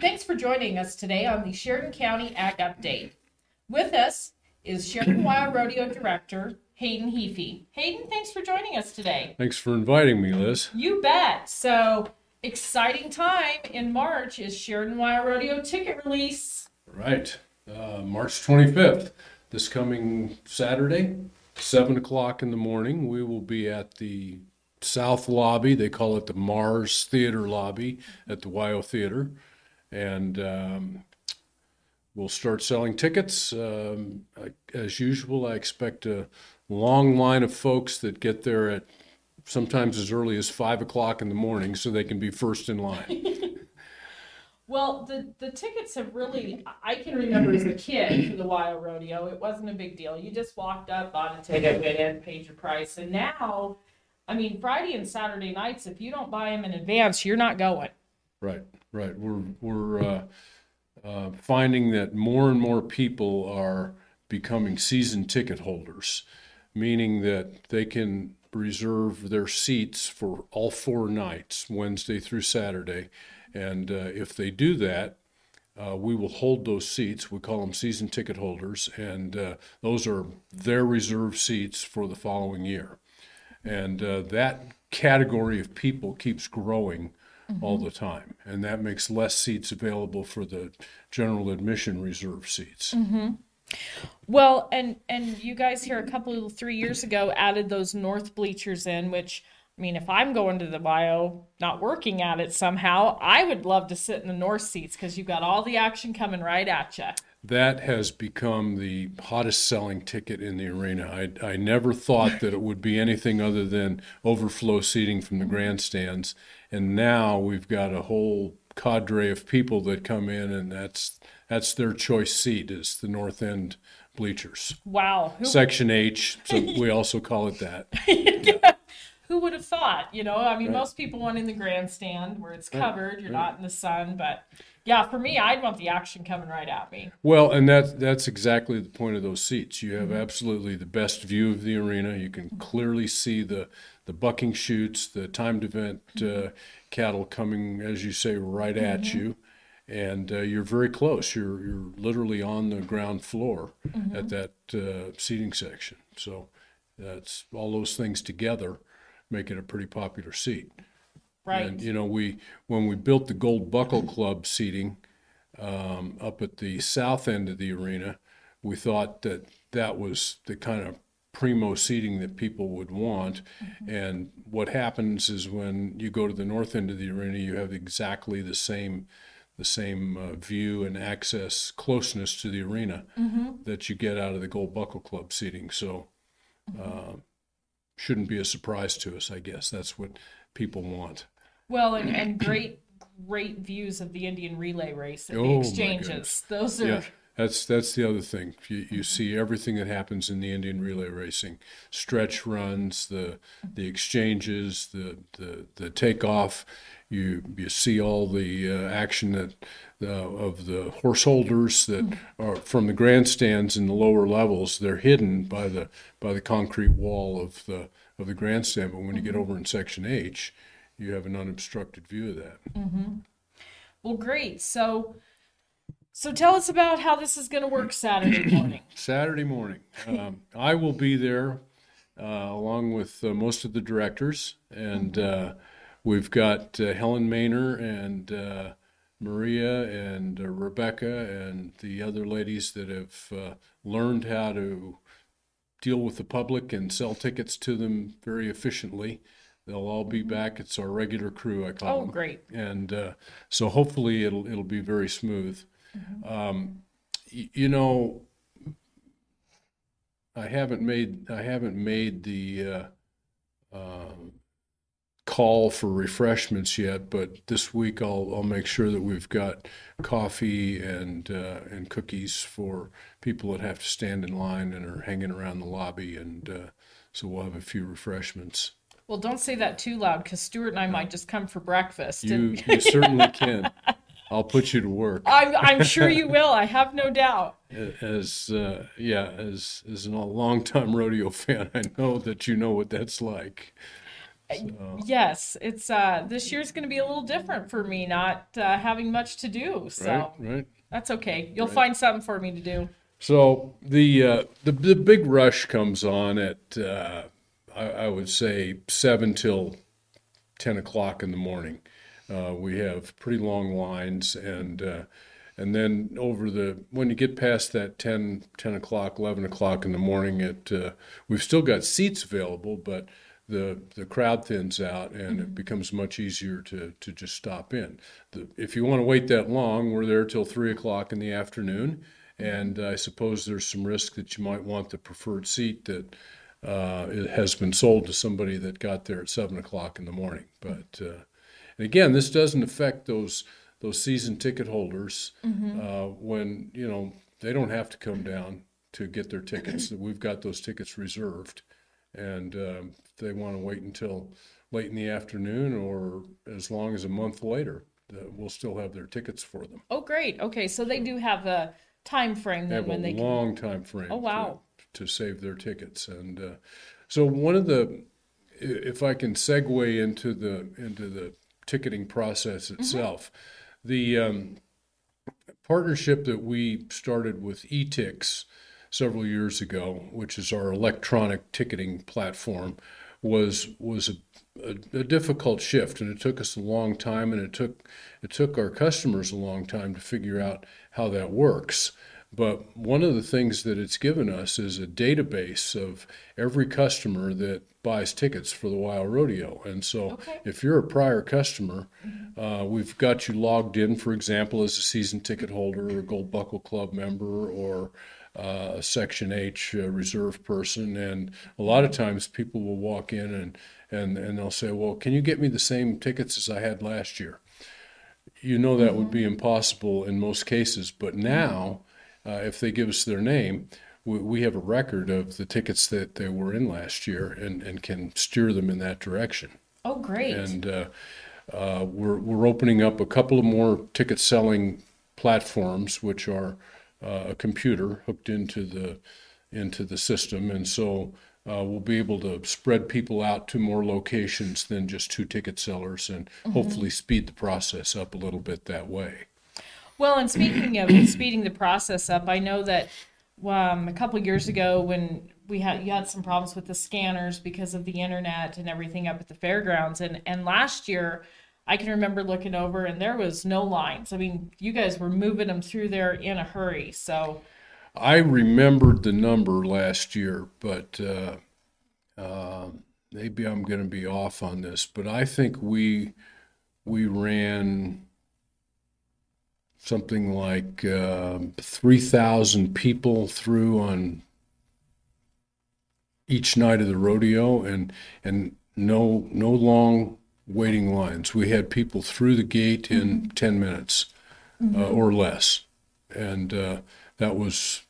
Thanks for joining us today on the Sheridan County Ag Update. With us is Sheridan WYO Rodeo Director Hayden Heafy. Hayden, thanks for joining us today. Thanks for inviting me, Liz. You bet. So, exciting time in March is Sheridan WYO Rodeo ticket release. Right. Uh, March 25th, this coming Saturday, 7 o'clock in the morning, we will be at the South Lobby. They call it the Mars Theater Lobby at the WYO Theater. And um, we'll start selling tickets. Um, I, as usual, I expect a long line of folks that get there at sometimes as early as 5 o'clock in the morning so they can be first in line. Well, the, the tickets have really, I can remember as a kid for the WYO Rodeo, it wasn't a big deal. You just walked up, bought a ticket, went in, paid your price. And now, I mean, Friday and Saturday nights, if you don't buy them in advance, you're not going. Right, right. We're we're uh, uh, finding that more and more people are becoming season ticket holders, meaning that they can reserve their seats for all four nights, Wednesday through Saturday, and uh, if they do that. Uh, we will hold those seats. We call them season ticket holders, and uh, those are their reserved seats for the following year. And uh, that category of people keeps growing all mm-hmm. the time, and that makes less seats available for the general admission reserve seats. Mm-hmm. Well, and and you guys here a couple three years ago added those north bleachers in, which I mean, if I'm going to the WYO, not working at it somehow, I would love to sit in the north seats because you've got all the action coming right at you. That has become the hottest selling ticket in the arena. I, I never thought that it would be anything other than overflow seating from the grandstands, and now we've got a whole cadre of people that come in, and that's that's their choice seat is the north end bleachers. Wow, who, Section H, so we also call it that. who would have thought? You know, I mean, most people want in the grandstand where it's covered, you're not in the sun, but yeah, for me, I'd want the action coming right at me. Well, and that that's exactly the point of those seats. You have absolutely the best view of the arena. You can clearly see the the bucking chutes, the timed event uh, cattle coming, as you say, right at you, and uh, you're very close. You're you're literally on the ground floor at that uh, seating section. So that's all those things together make it a pretty popular seat. Right. And, you know, we, when we built the Gold Buckle Club seating um, up at the south end of the arena, we thought that that was the kind of primo seating that people would want. And what happens is when you go to the north end of the arena, you have exactly the same the same uh, view and access closeness to the arena that you get out of the Gold Buckle Club seating. So uh, shouldn't be a surprise to us, I guess. That's what people want. Well, and, and great, great views of the Indian relay race at Oh, the exchanges. Those are, Yeah, that's that's the other thing. You you see everything that happens in the Indian relay racing, stretch runs, the the exchanges, the the the takeoff. You you see all the uh, action that uh, of the horse holders that are from the grandstands in the lower levels. They're hidden by the by the concrete wall of the of the grandstand. But when you get over in section H, you have an unobstructed view of that. well, great. So, so tell us about how this is going to work Saturday morning. Saturday morning. Um, I will be there uh, along with uh, most of the directors, and uh, we've got uh, Helen Maynor and uh, Maria and uh, Rebecca and the other ladies that have uh, learned how to deal with the public and sell tickets to them very efficiently. They'll all be back. It's our regular crew, I call Oh, them great. and uh, so hopefully it'll it'll be very smooth. Um, y- you know, I haven't made I haven't made the uh, uh, call for refreshments yet, but this week I'll I'll make sure that we've got coffee and uh, and cookies for people that have to stand in line and are hanging around the lobby, and uh, so we'll have a few refreshments. Well, don't say that too loud because Stuart and I might just come for breakfast. You and you certainly can. I'll put you to work. I'm, I'm sure you will. I have no doubt. as uh, yeah, as as a longtime rodeo fan, I know that you know what that's like. So, Yes, it's uh this year's going to be a little different for me, not uh, having much to do. So right, right. that's okay. You'll Right. find something for me to do. So the uh, the the big rush comes on at uh, I, I would say seven till ten o'clock in the morning. Uh, we have pretty long lines, and uh, and then over the when you get past that 10, 10 o'clock, eleven o'clock in the morning, it uh, we've still got seats available, but the the crowd thins out, and it becomes much easier to to just stop in. The, if you want to wait that long, we're there till three o'clock in the afternoon. And I suppose there's some risk that you might want the preferred seat that uh, it has been sold to somebody that got there at seven o'clock in the morning. But uh, and again, this doesn't affect those those season ticket holders uh, when you know they don't have to come down to get their tickets. We've got those tickets reserved, and um, they want to wait until late in the afternoon or as long as a month later, uh, we'll still have their tickets for them. Oh, great. Okay, so they do have a time frame They then have when a they can. long time frame. Oh, wow. To save their tickets, and uh, so one of the, if I can segue into the into the ticketing process Mm-hmm. itself, the um, partnership that we started with eTix several years ago, which is our electronic ticketing platform, was was a, a, a difficult shift, and it took us a long time, and it took it took our customers a long time to figure out how that works. But one of the things that it's given us is a database of every customer that buys tickets for the WYO Rodeo. And so Okay. if you're a prior customer, uh, we've got you logged in, for example, as a season ticket holder or a Gold Buckle Club member or uh, a Section H uh, reserve person. And a lot of times people will walk in and, and, and they'll say, Well, can you get me the same tickets as I had last year? you know that would be impossible in most cases. But now, uh, if they give us their name, we, we have a record of the tickets that they were in last year and, and can steer them in that direction. Oh, great. And uh, uh, we're, we're opening up a couple of more ticket selling platforms, which are uh, a computer hooked into the into the system, and so uh, we'll be able to spread people out to more locations than just two ticket sellers, and hopefully speed the process up a little bit that way. Well, and speaking of speeding the process up, I know that um, a couple years ago when we had you had some problems with the scanners because of the internet and everything up at the fairgrounds, and and last year I can remember looking over and there was no lines. I mean, you guys were moving them through there in a hurry. So I remembered the number last year, but uh, uh, maybe I'm going to be off on this. But I think we we ran something like uh, three thousand people through on each night of the rodeo, and and no no long waiting lines. We had people through the gate in ten minutes uh, or less, and uh, that was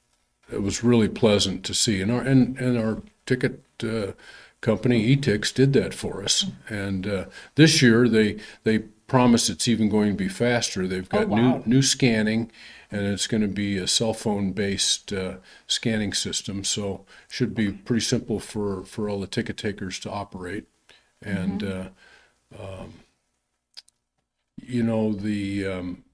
it was really pleasant to see. And our and, and our ticket uh, company eTix did that for us. And uh, this year they they promise it's even going to be faster. They've got Oh, wow. new new scanning, and it's going to be a cell phone based uh, scanning system. So should be pretty simple for for all the ticket takers to operate. And uh, um, you know the um,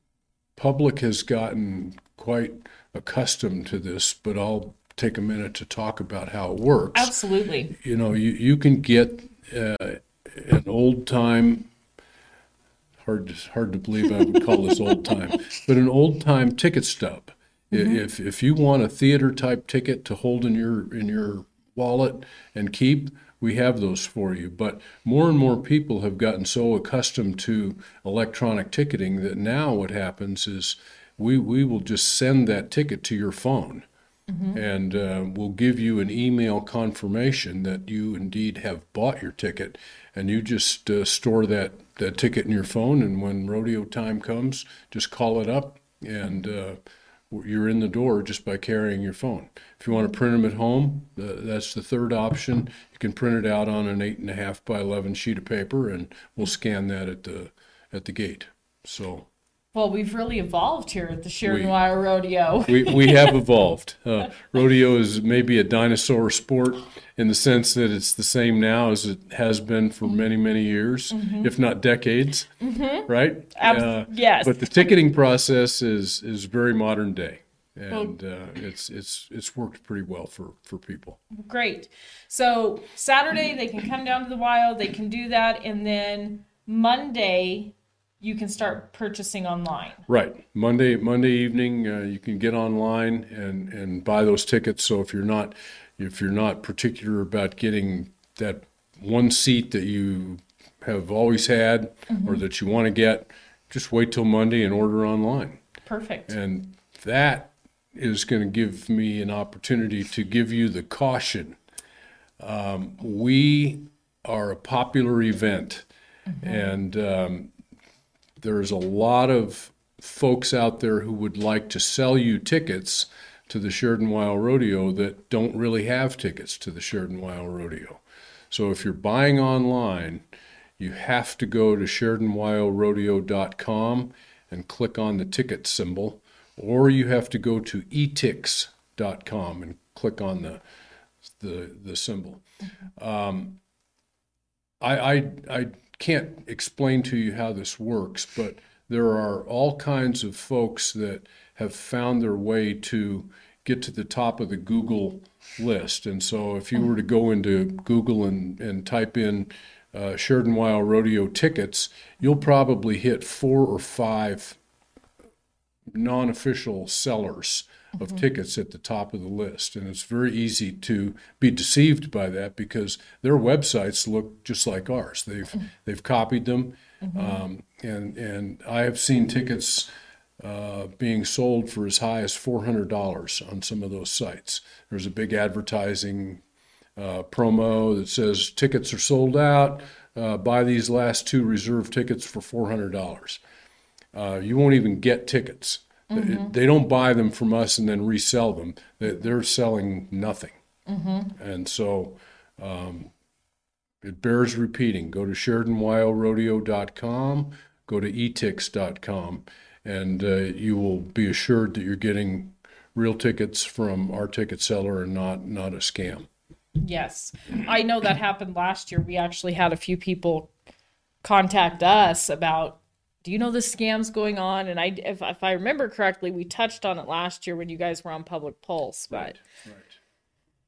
public has gotten quite accustomed to this, but I'll take a minute to talk about how it works. absolutely, You know, you, you can get uh, an old time, hard to, hard to believe I would call this old time, but an old time ticket stub. I- If, if you want a theater type ticket to hold in your, in your wallet and keep, we have those for you. But more and more people have gotten so accustomed to electronic ticketing that now what happens is we, we will just send that ticket to your phone. And uh, we'll give you an email confirmation that you indeed have bought your ticket, and you just uh, store that, that ticket in your phone. And when rodeo time comes, just call it up, and uh, you're in the door just by carrying your phone. If you want to print them at home, that's the third option. You can print it out on an eight and a half by eleven sheet of paper, and we'll scan that at the at the gate. So Well, we've really evolved here at the Sheridan We- Wire Rodeo. We, we have evolved. Uh, rodeo is maybe a dinosaur sport in the sense that it's the same now as it has been for many, many years, if not decades, right? Abs- Uh, yes. But the ticketing process is is very modern day, and uh, it's it's it's worked pretty well for for people. Great. So Saturday they can come down to the WYO, they can do that, and then Monday you can start purchasing online. Right. Monday Monday evening, uh, you can get online and and buy those tickets. So if you're not if you're not particular about getting that one seat that you have always had or that you want to get, just wait till Monday and order online. Perfect. And that is going to give me an opportunity to give you the caution. Um, we are a popular event, and um, there's a lot of folks out there who would like to sell you tickets to the Sheridan WYO Rodeo that don't really have tickets to the Sheridan WYO Rodeo. So if you're buying online, you have to go to SheridanWYORodeo.com and click on the ticket symbol, or you have to go to etix.com and click on the the, the symbol. Um, I, I I can't explain to you how this works, but there are all kinds of folks that have found their way to get to the top of the Google list. And so if you were to go into Google and, and type in uh, Sheridan WYO Rodeo tickets, you'll probably hit four or five non official sellers of tickets at the top of the list. And it's very easy to be deceived by that because their websites look just like ours. They've, they've copied them. Um, and, and I have seen tickets uh, being sold for as high as $400 on some of those sites. There's a big advertising uh, promo that says tickets are sold out. Uh, buy these last two reserve tickets for $400. Uh, you won't even get tickets. They- They don't buy them from us and then resell them. They- They're selling nothing. And so um, it bears repeating. Go to SheridanWYORodeo.com, go to etix.com, and uh, you will be assured that you're getting real tickets from our ticket seller and not not a scam. Yes. I know that happened last year. We actually had a few people contact us about do you know the scams going on? And I if, if I remember correctly, we touched on it last year when you guys were on Public Pulse. But right.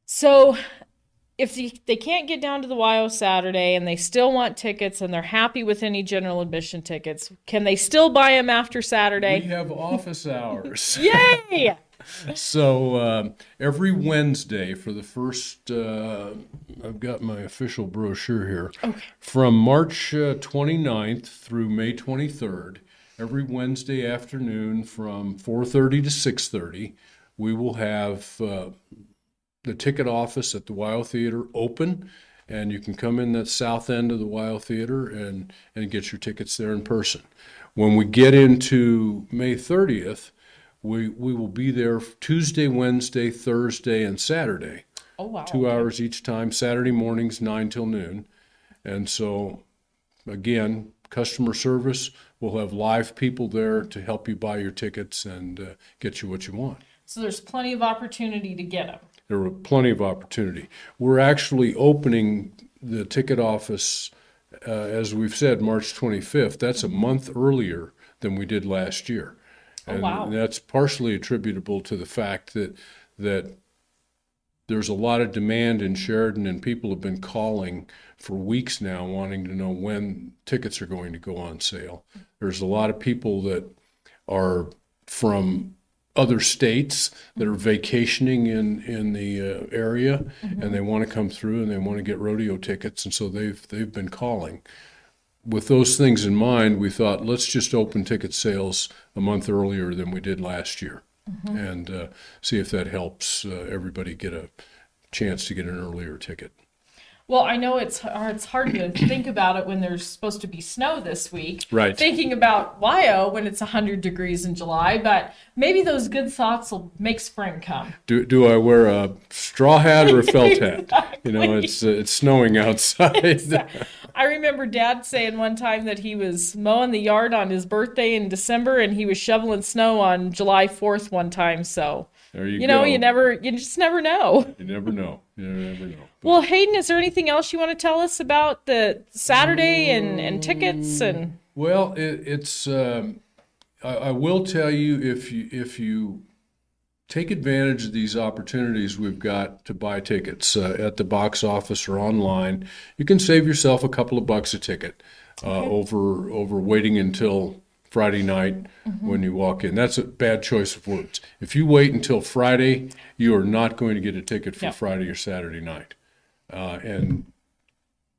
so if they, they can't get down to the YO Saturday and they still want tickets and they're happy with any general admission tickets, can they still buy them after Saturday? We have office hours. Yay! So um, every Wednesday for the first, uh, I've got my official brochure here. From March uh, 29th through May 23rd, every Wednesday afternoon from 4:30 to 6:30, we will have uh, the ticket office at the WYO Theater open, and you can come in that south end of the WYO Theater and and get your tickets there in person. When we get into May 30th, we we will be there Tuesday, Wednesday, Thursday, and Saturday, Oh wow. two hours each time. Saturday mornings nine till noon, and so again, customer service. We'll have live people there to help you buy your tickets and uh, get you what you want. So there's plenty of opportunity to get them. There were plenty of opportunity. We're actually opening the ticket office, uh, as we've said, March 25th. That's a month earlier than we did last year. And wow. that's partially attributable to the fact that that there's a lot of demand in Sheridan, and people have been calling for weeks now, wanting to know when tickets are going to go on sale. There's a lot of people that are from other states that are vacationing in in the uh, area, and they want to come through and they want to get rodeo tickets, and so they've they've been calling. With those things in mind, we thought let's just open ticket sales a month earlier than we did last year, and uh, see if that helps uh, everybody get a chance to get an earlier ticket. Well, I know it's it's hard to think about it when there's supposed to be snow this week. Right. Thinking about WYO when it's 100 degrees in July, but maybe those good thoughts will make spring come. Do, do I wear a straw hat or a felt hat? You know, it's uh, it's snowing outside. I remember Dad saying one time that he was mowing the yard on his birthday in December, and he was shoveling snow on July 4th one time. So there you, you know, go. you never, you just never know. You never know. You never know. Well, Hayden, is there anything else you want to tell us about the Saturday and, and tickets and? Well, it, it's. Um, I, I will tell you if you if you take advantage of these opportunities we've got to buy tickets uh, at the box office or online, you can save yourself a couple of bucks a ticket uh, over over waiting until Friday night when you walk in. That's a bad choice of words. If you wait until Friday, you are not going to get a ticket for Yeah. Friday or Saturday night. Uh, and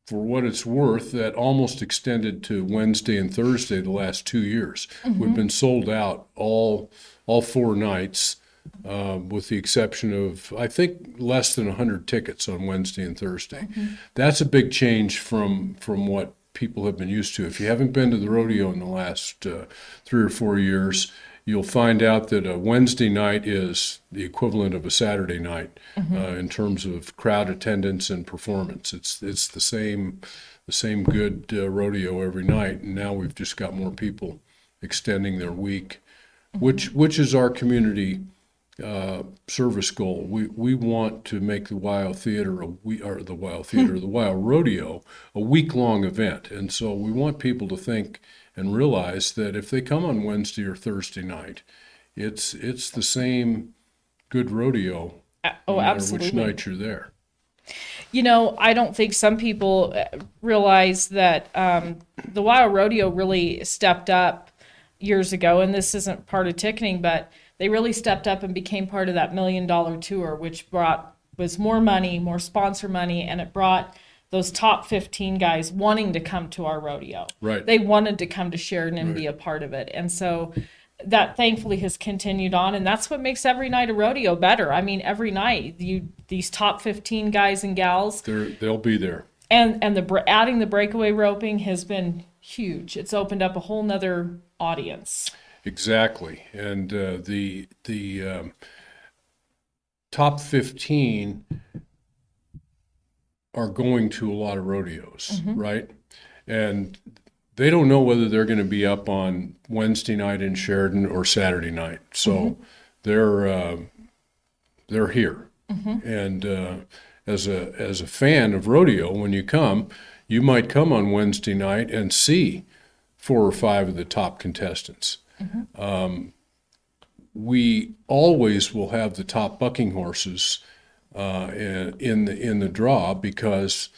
for what it's worth, that almost extended to Wednesday and Thursday the last two years. We've been sold out all all four nights, uh, with the exception of I think less than hundred tickets on Wednesday and Thursday. That's a big change from from what people have been used to. If you haven't been to the rodeo in the last uh, three or four years, you'll find out that a Wednesday night is the equivalent of a Saturday night uh, in terms of crowd attendance and performance. It's it's the same the same good uh, rodeo every night, and now we've just got more people extending their week, which which is our community uh, service goal. We we want to make the WYO Theater a we or the WYO Theater the WYO Rodeo a week long event, and so we want people to think and realize that if they come on Wednesday or Thursday night, it's it's the same good rodeo. Uh, no Oh, matter absolutely. Which night you're there. You know, I don't think some people uh, realize that um, the WYO Rodeo really stepped up years ago, and this isn't part of ticketing, but they really stepped up and became part of that million dollar tour, which brought was more money, more sponsor money, and it brought those top 15 guys wanting to come to our rodeo. Right. They wanted to come to Sheridan and be a part of it. And so that thankfully has continued on and that's what makes every night a rodeo better. I mean, every night you these top 15 guys and gals They're they'll be there. and and the adding the breakaway roping has been huge. It's opened up a whole nother audience. Exactly, and uh, the the um, top fifteen are going to a lot of rodeos, mm-hmm. right? And they don't know whether they're going to be up on Wednesday night in Sheridan or Saturday night, so mm-hmm. they're uh, they're here. Mm-hmm. And uh, as a as a fan of rodeo, when you come, you might come on Wednesday night and see four or five of the top contestants. Um, we always will have the top bucking horses uh, in in the in the draw because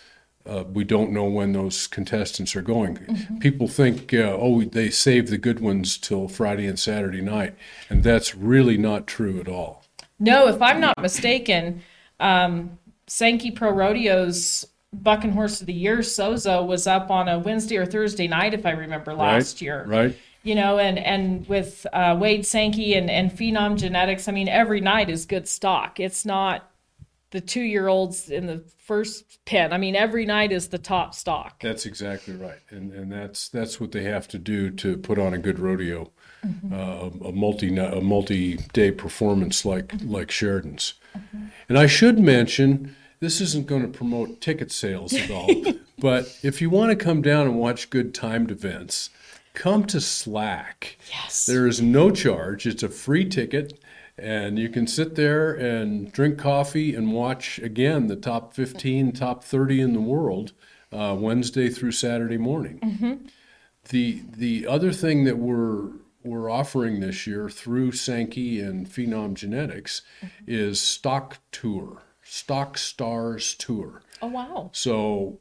uh, we don't know when those contestants are going. People think, uh, oh, they save the good ones till Friday and Saturday night, and that's really not true at all. No, if I'm not mistaken, um, Sankey Pro Rodeo's Bucking Horse of the Year Sozo was up on a Wednesday or Thursday night, if I remember last right? year. right? You know, and and with uh, Wade Sankey and and Phenom Genetics, I mean, every night is good stock. It's not the two year olds in the first pen. I mean, every night is the top stock. That's exactly right, and and that's that's what they have to do to put on a good rodeo, uh, a multi a multi day performance like mm-hmm. like Sheridan's. Mm-hmm. And I should mention this isn't going to promote ticket sales at all, but if you want to come down and watch good timed events, come to Slack. Yes. There is no charge. It's a free ticket, and you can sit there and drink coffee and watch again the top 15, top 30 in the world uh, Wednesday through Saturday morning. The the other thing that we're we're offering this year through Sankey and Phenom Genetics is Stock Tour, Stock Stars Tour. Oh wow. So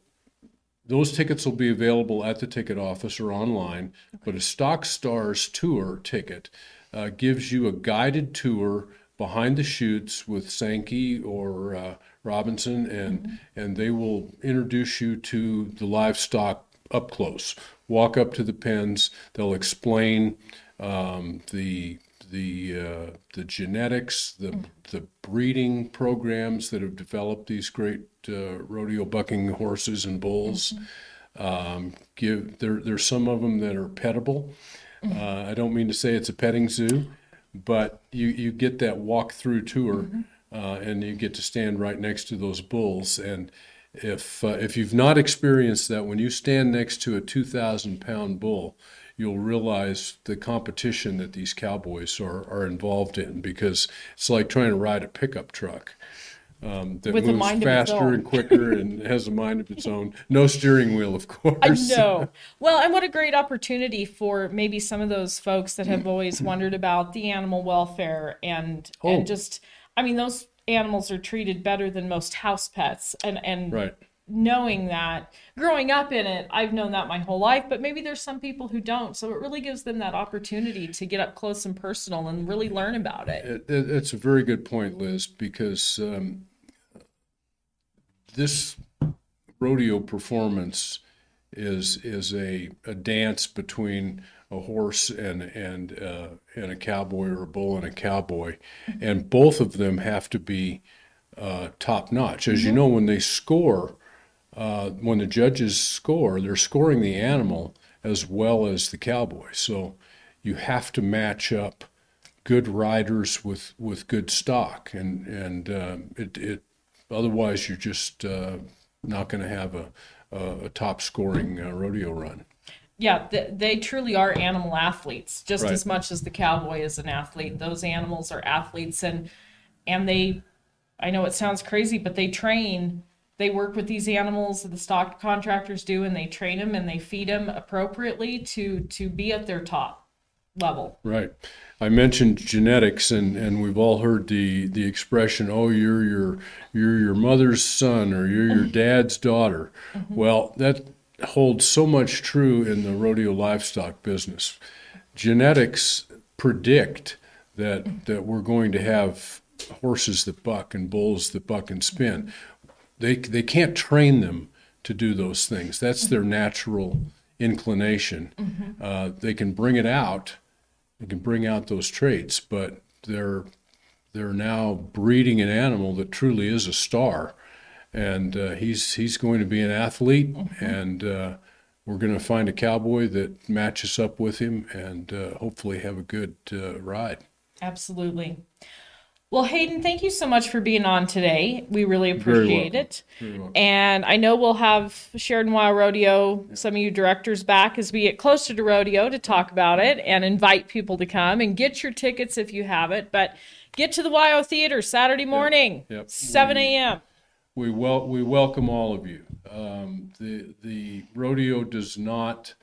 those tickets will be available at the ticket office or online. But a Stock Stars tour ticket uh, gives you a guided tour behind the chutes with Sankey or uh, Robinson, and and they will introduce you to the livestock up close. Walk up to the pens. They'll explain um, the the uh, the genetics, the the breeding programs that have developed these great uh, rodeo bucking horses and bulls. Um, give there there's some of them that are pettable. Uh, I don't mean to say it's a petting zoo, but you you get that walk through tour, uh, and you get to stand right next to those bulls. And if uh, if you've not experienced that, when you stand next to a two thousand pound bull, you'll realize the competition that these cowboys are, are involved in because it's like trying to ride a pickup truck um, that With moves mind of its faster and quicker and has a mind of its own. No steering wheel, of course. I know. Well, and what a great opportunity for maybe some of those folks that have always wondered about the animal welfare and Oh. and just I mean those animals are treated better than most house pets and and Right. knowing that growing up in it I've known that my whole life but maybe there's some people who don't so it really gives them that opportunity to get up close and personal and really learn about it. It, it, it's a very good point, Liz, because um, this rodeo performance is is a, a dance between a horse and and uh, and a cowboy or a bull and a cowboy, and both of them have to be uh, top notch. As you know, when they score, uh, when the judges score, they're scoring the animal as well as the cowboy. So you have to match up good riders with with good stock, and and um, it it otherwise you're just uh, not going to have a a, a top scoring uh, rodeo run. Yeah, th- they truly are animal athletes, just Right. as much as the cowboy is an athlete. Those animals are athletes, and and they, I know it sounds crazy, but they train. They work with these animals, the stock contractors do, and they train them and they feed them appropriately to to be at their top level. Right. I mentioned genetics, and, and we've all heard the, the expression, "Oh, you're your you're your mother's son, or you're your mm-hmm. dad's daughter." Mm-hmm. Well, that holds so much true in the rodeo livestock business. Genetics predict that mm. that we're going to have horses that buck and bulls that buck and spin. Mm-hmm. They they can't train them to do those things. That's their natural inclination. Uh, they can bring it out they can bring out those traits, but they're they're now breeding an animal that truly is a star, and uh, he's he's going to be an athlete, and uh, we're going to find a cowboy that matches up with him, and uh, hopefully have a good uh, ride. Absolutely. Well, Hayden, thank you so much for being on today. We really appreciate it. And I know we'll have Sheridan WYO Rodeo, some of you directors back as we get closer to rodeo to talk about it and invite people to come and get your tickets if you haven't. But get to the YO Theater Saturday morning, Yep. 7 a.m. We wel- we welcome all of you. Um, the the rodeo does not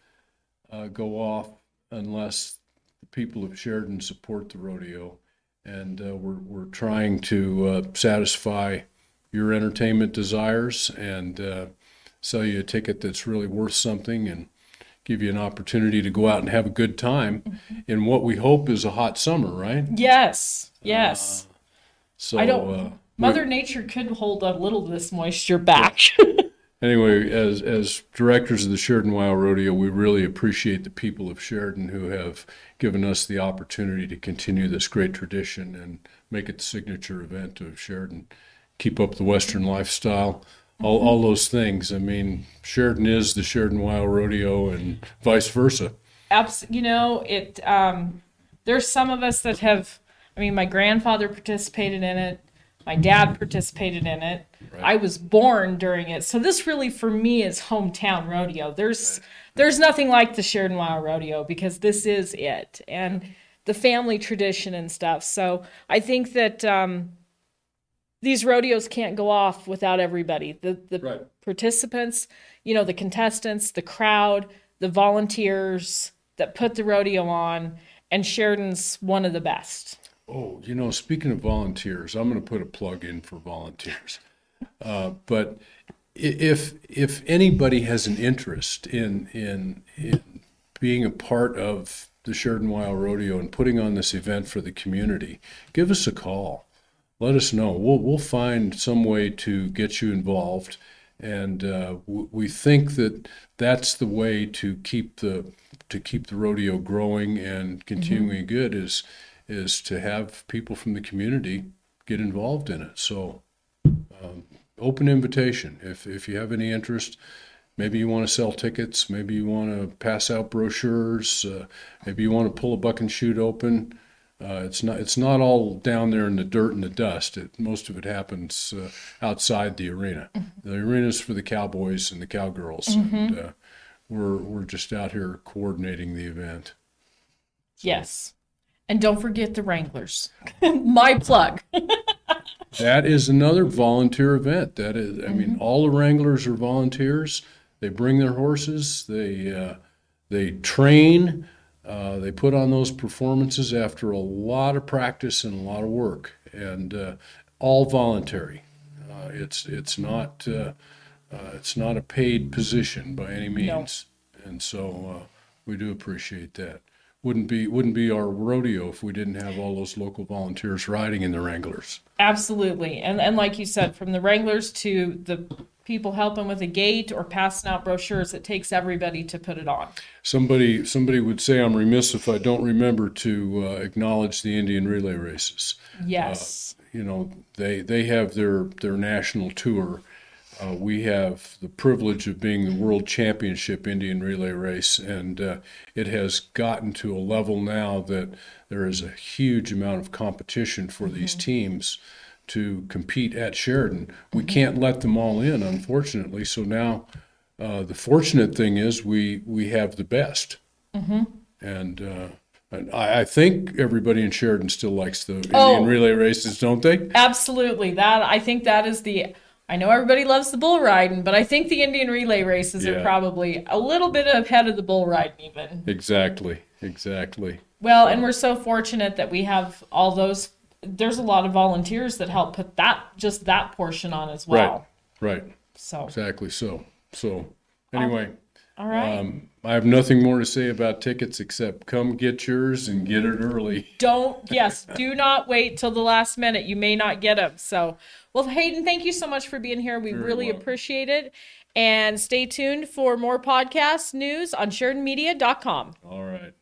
uh, go off unless the people of Sheridan support the rodeo, and uh, we're we're trying to uh, satisfy your entertainment desires and uh, sell you a ticket that's really worth something and give you an opportunity to go out and have a good time in what we hope is a hot summer, right? Yes, yes. So I don't. uh, Mother Nature could hold a little of this moisture back. Anyway, as as directors of the Sheridan WYO Rodeo, we really appreciate the people of Sheridan who have given us the opportunity to continue this great tradition and make it the signature event of Sheridan. Keep up the Western lifestyle, all, all those things. I mean, Sheridan is the Sheridan WYO Rodeo, and vice versa. Abs- you know, it. Um, there's some of us that have. I mean, my grandfather participated in it. My dad participated in it. I was born during it, so this really, for me, is hometown rodeo. There's, there's nothing like the Sheridan WYO Rodeo because this is it, and the family tradition and stuff. So I think that um, these rodeos can't go off without everybody. The the Right. participants, you know, the contestants, the crowd, the volunteers that put the rodeo on, and Sheridan's one of the best. Oh, you know, speaking of volunteers, I'm going to put a plug in for volunteers. Uh, but if if anybody has an interest in in in being a part of the Sheridan WYO Rodeo and putting on this event for the community, give us a call. Let us know. We'll we'll find some way to get you involved, and uh, w- we think that that's the way to keep the to keep the rodeo growing and continuing good is is to have people from the community get involved in it. So, um, open invitation. If if you have any interest, maybe you want to sell tickets, maybe you want to pass out brochures, uh, maybe you want to pull a bucking chute open. Uh, it's not it's not all down there in the dirt and the dust. It, most of it happens uh, outside the arena. The arena's for the cowboys and the cowgirls, and uh, we're we're just out here coordinating the event. Yes. And don't forget the Wranglers. My plug. That is another volunteer event. That is, I mean, all the wranglers are volunteers. They bring their horses. They uh, they train. Uh, they put on those performances after a lot of practice and a lot of work, and uh, all voluntary. Uh, it's it's not uh, uh, it's not a paid position by any means, and so uh, we do appreciate that. Wouldn't be wouldn't be our rodeo if we didn't have all those local volunteers riding in the Wranglers. Absolutely. And and like you said, from the Wranglers to the people helping with the gate or passing out brochures, it takes everybody to put it on. Somebody somebody would say I'm remiss if I don't remember to uh, acknowledge the Indian relay races. Yes. You know, they they have their their national tour. Uh, we have the privilege of being the world championship Indian relay race, and uh, it has gotten to a level now that there is a huge amount of competition for these teams to compete at Sheridan. We can't let them all in, unfortunately. So now, uh, the fortunate thing is we we have the best, and. Uh, and I, I think everybody in Sheridan still likes the Indian Oh. relay races, don't they? Absolutely. That I think that is the I know everybody loves the bull riding, but I think the Indian relay races are probably a little bit ahead of the bull riding even. Exactly, exactly. Well, and we're so fortunate that we have all those there's a lot of volunteers that help put that just that portion on as well. Right, So, exactly. So, so um, anyway, all right. um, I have nothing more to say about tickets except come get yours and get it early. don't yes do not wait till the last minute you may not get them so well hayden thank you so much for being here we really welcome. appreciate it and stay tuned for more podcast news on sheridanmedia.com All right.